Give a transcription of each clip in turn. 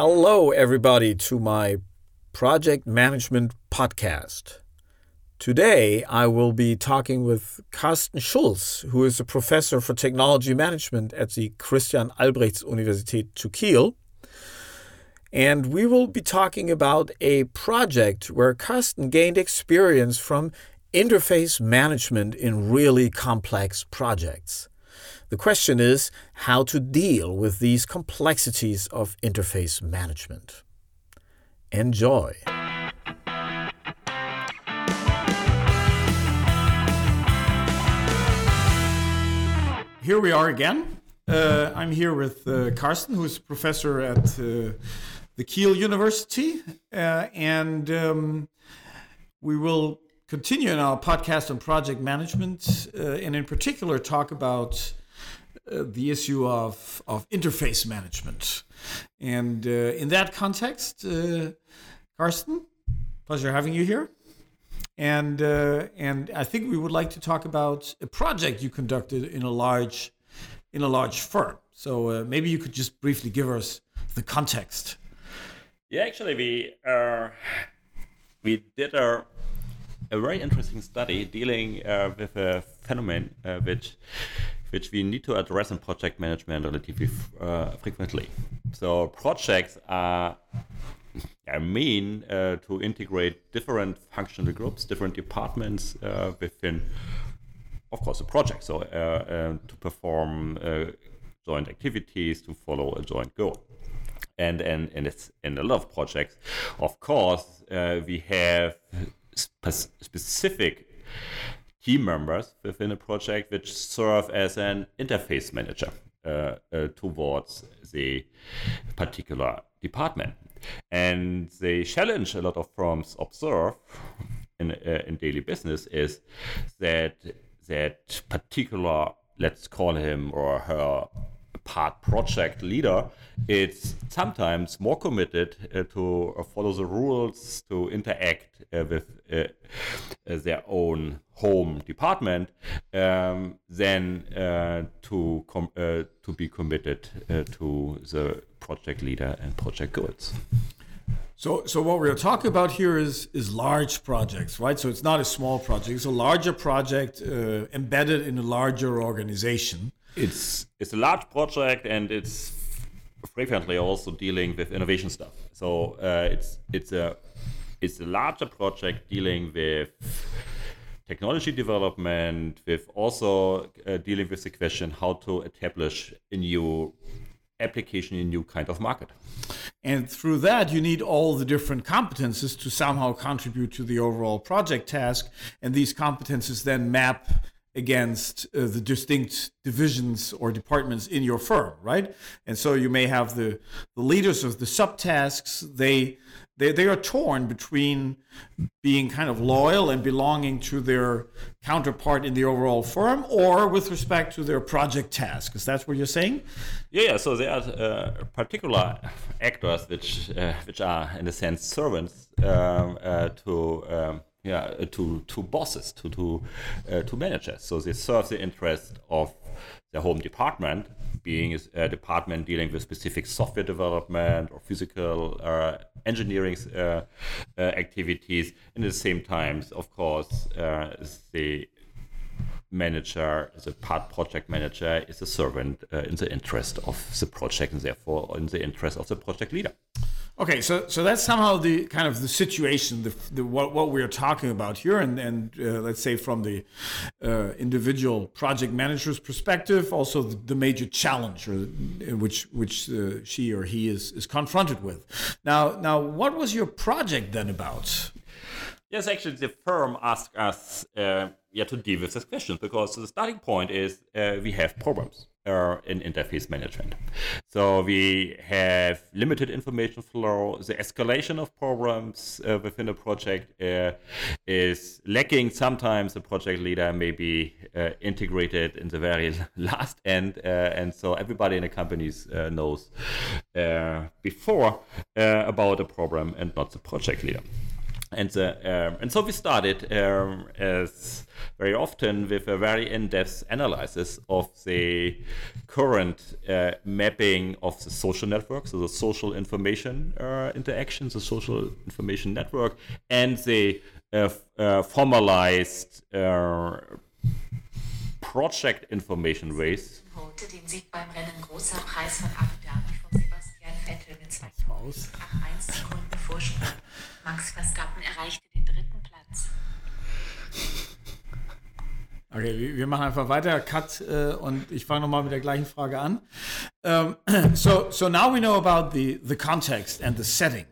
Hello, everybody, to my project management podcast. Today, I will be talking with Carsten Schulz, who is a professor for technology management at the Christian Albrechts Universität zu Kiel. And we will be talking about a project where Carsten gained experience from interface management in really complex projects. The question is how to deal with these complexities of interface management. Enjoy. Here we are again. Uh, I'm here with uh, Carsten, who is a professor at uh, the Kiel University, uh, and um, we will continue in our podcast on project management, uh, and in particular talk about uh, the issue of, of interface management. And uh, in that context, uh, Carsten, pleasure having you here. And, uh, and I think we would like to talk about a project you conducted in a large, in a large firm. So uh, maybe you could just briefly give us the context. Yeah, actually, we we did a a very interesting study dealing uh, with a phenomenon uh, which which we need to address in project management relatively uh, frequently. So projects are I mean uh, to integrate different functional groups, different departments uh, within, of course, a project. So uh, to perform joint activities, to follow a joint goal. And, and, and it's in a lot of projects, of course, we have spe- specific team members within a project which serve as an interface manager uh, uh, towards the particular department. And the challenge a lot of firms observe in, uh, in daily business is that that particular, let's call him or her part project leader, it's sometimes more committed uh, to uh, follow the rules, to interact uh, with uh, uh, their own home department, um, than uh, to to be committed to the project leader and project goals. So, so what we're talking about here is is large projects, right? So it's not a small project; it's a larger project embedded in a larger organization it's it's a large project and it's frequently also dealing with innovation stuff. So uh, it's it's a it's a larger project dealing with technology development, with also uh, dealing with the question how to establish a new application in a new kind of market. And through that, you need all the different competences to somehow contribute to the overall project task. And these competences then map against uh, the distinct divisions or departments in your firm, right? And so you may have the, the leaders of the subtasks. They, they they are torn between being kind of loyal and belonging to their counterpart in the overall firm, or with respect to their project task. Is that what you're saying? Yeah, yeah. So there are uh, particular actors which uh, which are in a sense servants um, uh, to. Um, yeah, uh, to to bosses, to to uh, to managers. So they serve the interest of their home department, being a department dealing with specific software development or physical uh, engineering uh, uh, activities. And at the same time, of course, uh, the manager, the part project manager, is a servant in the interest of the project and therefore in the interest of the project leader. Okay, so so that's somehow the kind of the situation, the, the what what we are talking about here, and and uh, let's say from the uh, individual project manager's perspective, also the, the major challenge, or, which which uh, she or he is is confronted with. Now now, what was your project then about? Yes, actually, the firm asked us uh, yeah to deal with this question because the starting point is uh, we have problems uh, in interface management. So we have limited information flow. The escalation of problems uh, within a project uh, is lacking. Sometimes the project leader may be uh, integrated in the very last end, uh, and so everybody in the companies uh, knows before about a problem and not the project leader. And um, and so we started um, as very often with a very in-depth analysis of the current uh, mapping of the social network, so the social information uh, interactions, the social information network, and the uh, uh formalized uh, project information ways. Vettel mit 1 Sekunden Vorsprung. Max Verstappen erreichte den dritten Platz. Okay, wir machen einfach weiter, Cut, äh, und ich fange nochmal mit der gleichen Frage an. Um, so, so now we know about the, the context and the setting.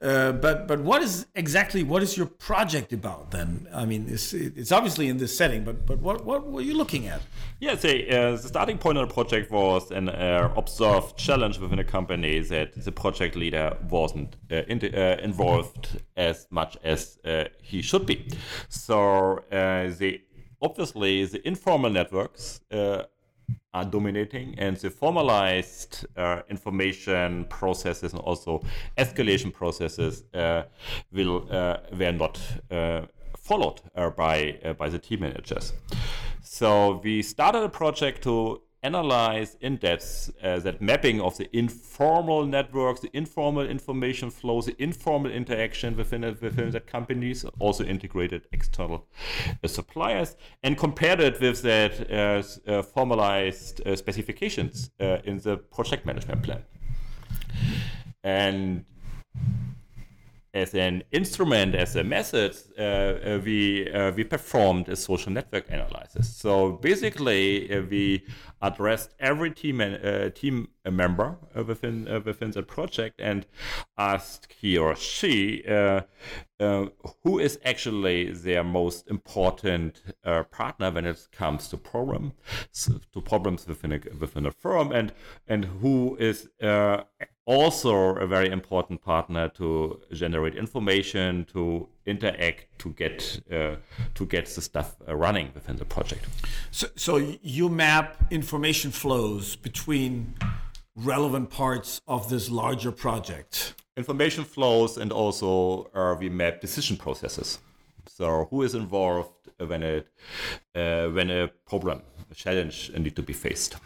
Uh, but but what is exactly what is your project about then? I mean, it's it's obviously in this setting, but but what what were you looking at? Yeah, so uh, the starting point of the project was an uh, observed challenge within a company that the project leader wasn't uh, in, uh, involved as much as he should be. So the obviously the informal networks are dominating and the formalized uh, information processes and also escalation processes uh, will uh, were not uh, followed uh, by by the team managers. So we started a project to analyze in depth uh, that mapping of the informal networks, the informal information flows, the informal interaction within within the companies, also integrated external uh, suppliers, and compared it with that uh, uh formalized uh, specifications uh, in the project management plan. And as an instrument, as a method, uh, uh, we uh, we performed a social network analysis. So basically, uh, we addressed every team uh, team member uh, within within the project and asked he or she who is actually their most important partner when it comes to problem to problems within a within a firm and and who is also a very important partner to generate information, to interact, to get uh, to get the stuff uh, running within the project. So, so you map information flows between relevant parts of this larger project. Information flows, and also uh, we map decision processes. So, who is involved when it uh, when a problem, a challenge, need to be faced.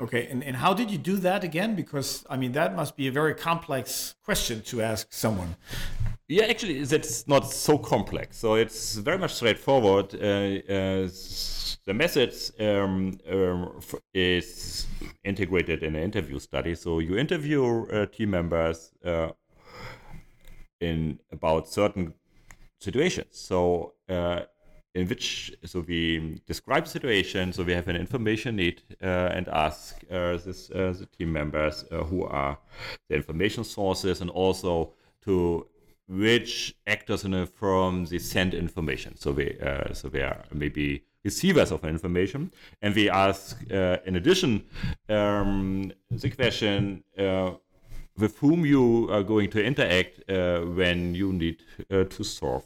Okay, and, and how did you do that again? Because, I mean, that must be a very complex question to ask someone. Yeah, actually, that's not so complex. So it's very much straightforward. Uh, uh, the method um, um, is integrated in an interview study. So you interview uh, team members uh, in about certain situations. So uh, in which so we describe situation so we have an information need uh, and ask uh, this, uh, the team members uh, who are the information sources and also to which actors in the firm they send information so we uh, so they are maybe receivers of information and we ask uh, in addition um, the question with whom you are going to interact when you need to solve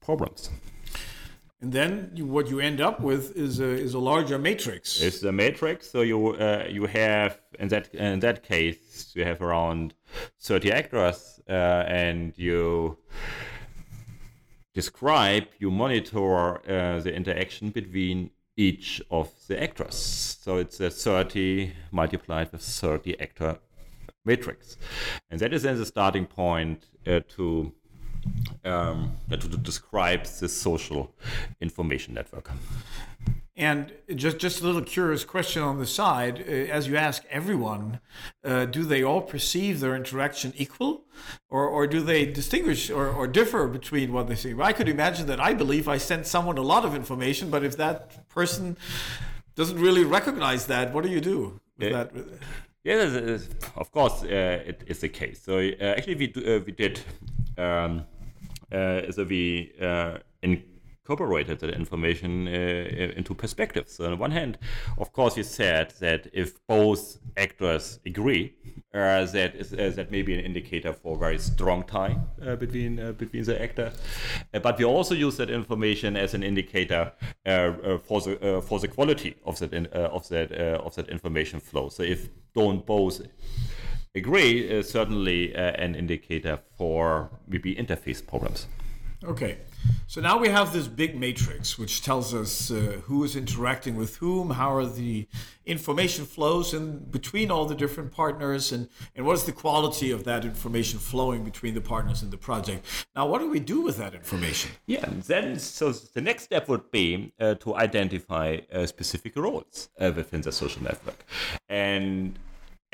problems and then you, what you end up with is a, is a larger matrix. It's a matrix. So you uh, you have in that in that case you have around thirty actors, uh, and you describe you monitor uh, the interaction between each of the actors. So it's a thirty multiplied with thirty actor matrix, and that is then the starting point uh, to um, to, to describe this social information network. And just just a little curious question on the side: uh, as you ask everyone, uh, do they all perceive their interaction equal, or or do they distinguish or, or differ between what they see? I could imagine that I believe I sent someone a lot of information, but if that person doesn't really recognize that, what do you do with yeah. that? Yeah, of course, uh, it is the case. So uh, actually, we do, uh, we did. Um, uh, so we uh, incorporated that information uh, into perspectives. So on the one hand, of course, we said that if both actors agree, uh, that is uh, that may be an indicator for very strong tie uh, between between the actors. but we also use that information as an indicator for the for the quality of that in, of that of that information flow. So if don't both agree certainly uh, an indicator for maybe interface problems. Okay. So now we have this big matrix which tells us uh, who is interacting with whom, how are the information flows in between all the different partners, and, and what is the quality of that information flowing between the partners in the project. Now, what do we do with that information? Yeah, then so the next step would be uh, to identify uh, specific roles uh, within the social network. And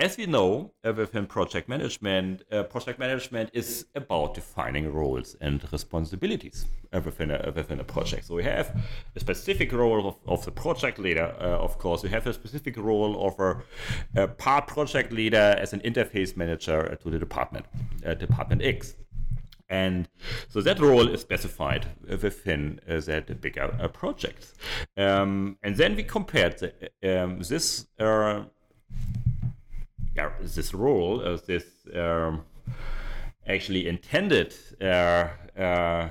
as we know, uh, within project management, uh, project management is about defining roles and responsibilities uh, within, a, within a project. So we have a specific role of, of the project leader, uh, of course. We have a specific role of a, a, part project leader as an interface manager to the department, uh, Department X. And so that role is specified within uh, that bigger uh, project. Um, and then we compared the, um, this uh, this role, uh, this um, actually intended uh, uh,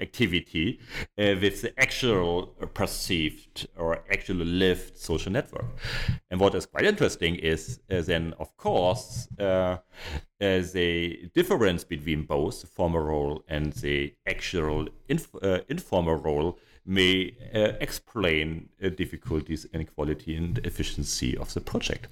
activity uh, with the actual perceived or actually lived social network. And what is quite interesting is uh, then, of course, uh, the difference between both the formal role and the actual inf- informal role may uh, explain uh, difficulties in quality and efficiency of the project.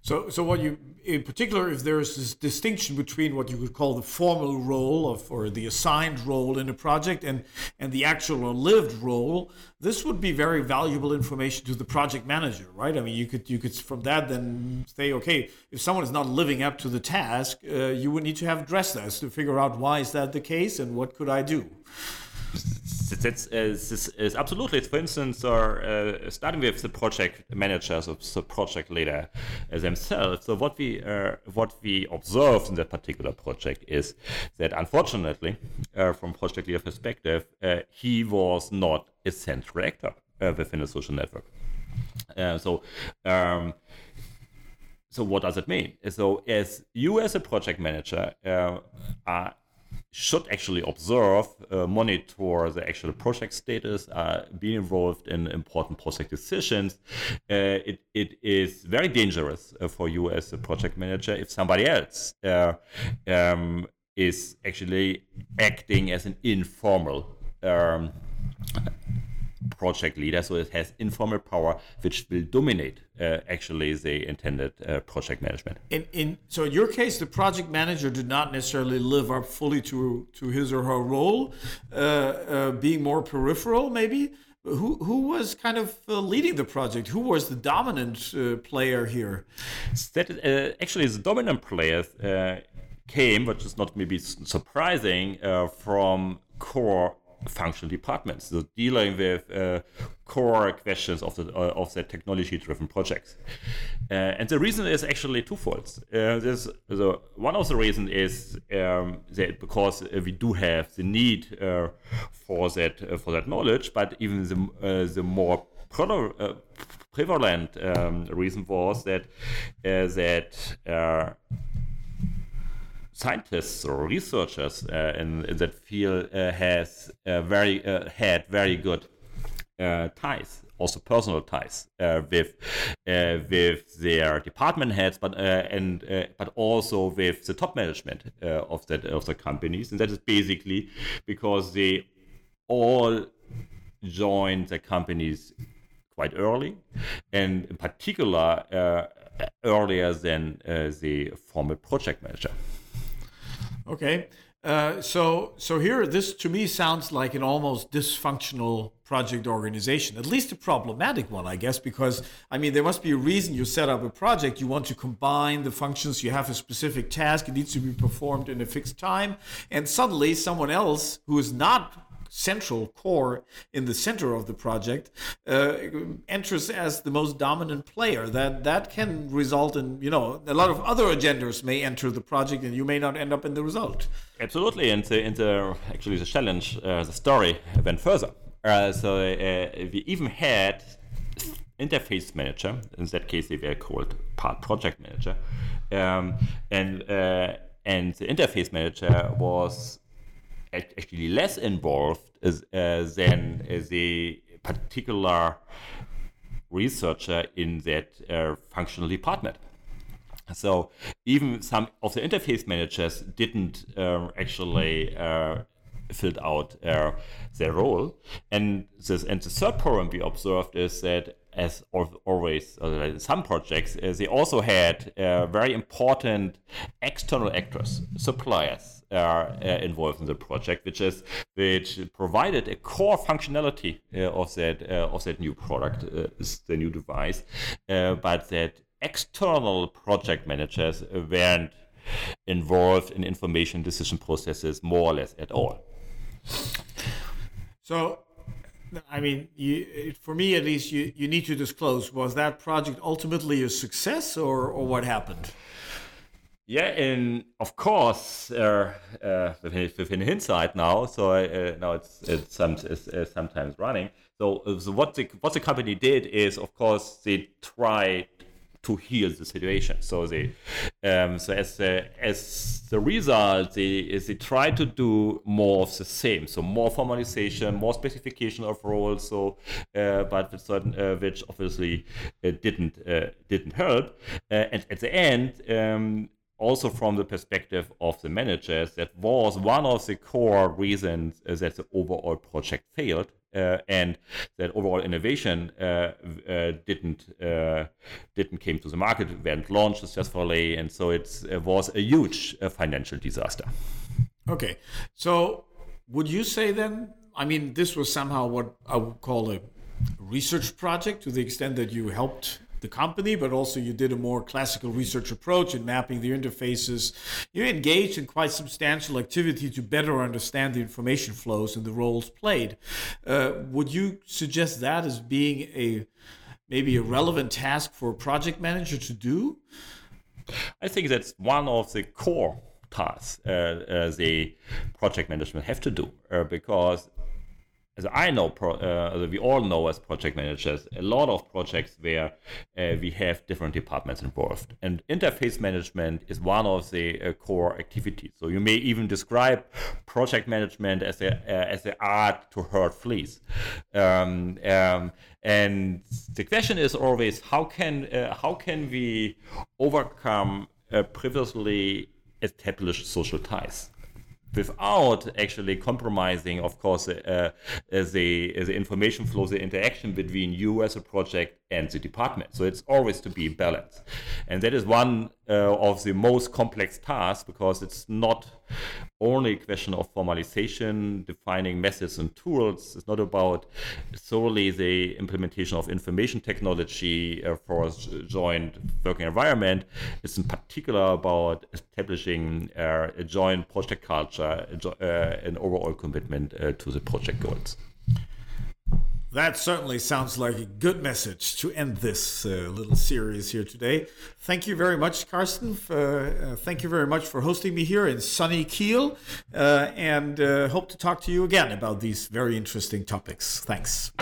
So, so what you, in particular, if there is this distinction between what you would call the formal role of, or the assigned role in a project, and and the actual or lived role, this would be very valuable information to the project manager, right? I mean, you could you could from that then say, okay, if someone is not living up to the task, uh, you would need to have addressed this to figure out why is that the case and what could I do that's uh, this is absolutely for instance or uh, starting with the project managers of the project leader themselves so what we uh, what we observed in that particular project is that unfortunately uh, from project leader perspective uh, he was not a central actor uh, within a social network so um, so what does it mean? So as you as a project manager are should actually observe, uh, monitor the actual project status, uh, be involved in important project decisions. Uh, it, it is very dangerous uh, for you as a project manager if somebody else uh, um, is actually acting as an informal um, project leader, so it has informal power which will dominate uh, actually the intended uh, project management. In, in so in your case, the project manager did not necessarily live up fully to to his or her role, uh, uh being more peripheral, maybe. Who who was kind of uh, leading the project? Who was the dominant uh, player here? That actually the dominant players came, which is not maybe surprising, from core functional departments, so dealing with uh, core questions of the uh, of the technology-driven projects. Uh, and the reason is actually twofold. Uh, this, so one of the reasons is um, that because we do have the need uh, for that uh, for that knowledge, but even the the more prevalent um, reason was that that scientists or researchers uh, in, in, that field uh, has uh, very had very good ties also personal ties uh, with uh, with their department heads, but uh, and but also with the top management of that of the companies, and that is basically because they all joined the companies quite early, and in particular earlier than the former project manager. Okay. Uh, so, so here, this to me sounds like an almost dysfunctional project organization, at least a problematic one, I guess, because I mean, there must be a reason you set up a project. You want to combine the functions, you have a specific task, it needs to be performed in a fixed time, and suddenly someone else who is not central core in the center of the project uh, enters as the most dominant player. That that can result in you know a lot of other agendas may enter the project and you may not end up in the result. Absolutely. And the, and the actually the challenge uh, the story went further. Uh, so uh, we even had interface manager in that case they were called part project manager. Um, and uh, and the interface manager was actually less involved uh, than the particular researcher in that uh, functional department. So even some of the interface managers didn't uh, actually uh, filled out uh, their role. And this and the third problem we observed is that as always, uh, in some projects, uh, they also had uh, very important external actors, suppliers, are uh, involved in the project, which is which provided a core functionality uh, of that uh, of that new product, the new device, but that external project managers weren't involved in information decision processes more or less at all. So, I mean, you, for me at least, you, you need to disclose was that project ultimately a success or, or what happened? Yeah, and of course, uh, uh, within, hindsight now, so uh, now it's it's, some, it's uh, sometimes running. So, uh, so what the what the company did is, of course, they tried to heal the situation. So they, um, so as the, as the result, they they try to do more of the same. So more formalization, more specification of roles. So, uh, but with certain, uh, which obviously uh, didn't uh, didn't help. Uh, and at the end. Um, also from the perspective of the managers, that was one of the core reasons that the overall project failed uh, and that overall innovation uh, uh, didn't didn't came to the market, went launched successfully, and so it was a huge financial disaster. Okay, so would you say then? I mean, this was somehow what I would call a research project to the extent that you helped the company, but also you did a more classical research approach in mapping the interfaces. You engaged in quite substantial activity to better understand the information flows and the roles played. Uh, would you suggest that as being a maybe a relevant task for a project manager to do? I think that's one of the core tasks uh, uh, the project management have to do uh, because as I know, pro, uh, we all know as project managers, a lot of projects where uh, we have different departments involved, and interface management is one of the uh, core activities. So you may even describe project management as a uh, as the art to herd fleas. Um, um, and the question is always how can uh, how can we overcome uh, previously established social ties? Without actually compromising, of course, uh, the, the information flow, the interaction between you as a project and the department. So it's always to be balanced. And that is one uh, of the most complex tasks because it's not only a question of formalization, defining methods and tools. It's not about solely the implementation of information technology uh, for a joint working environment. It's in particular about establishing uh, a joint project culture, uh, an overall commitment uh, to the project goals. That certainly sounds like a good message to end this uh, little series here today. Thank you very much, Carsten. Uh, thank you very much for hosting me here in sunny Kiel, uh, and uh, hope to talk to you again about these very interesting topics. Thanks.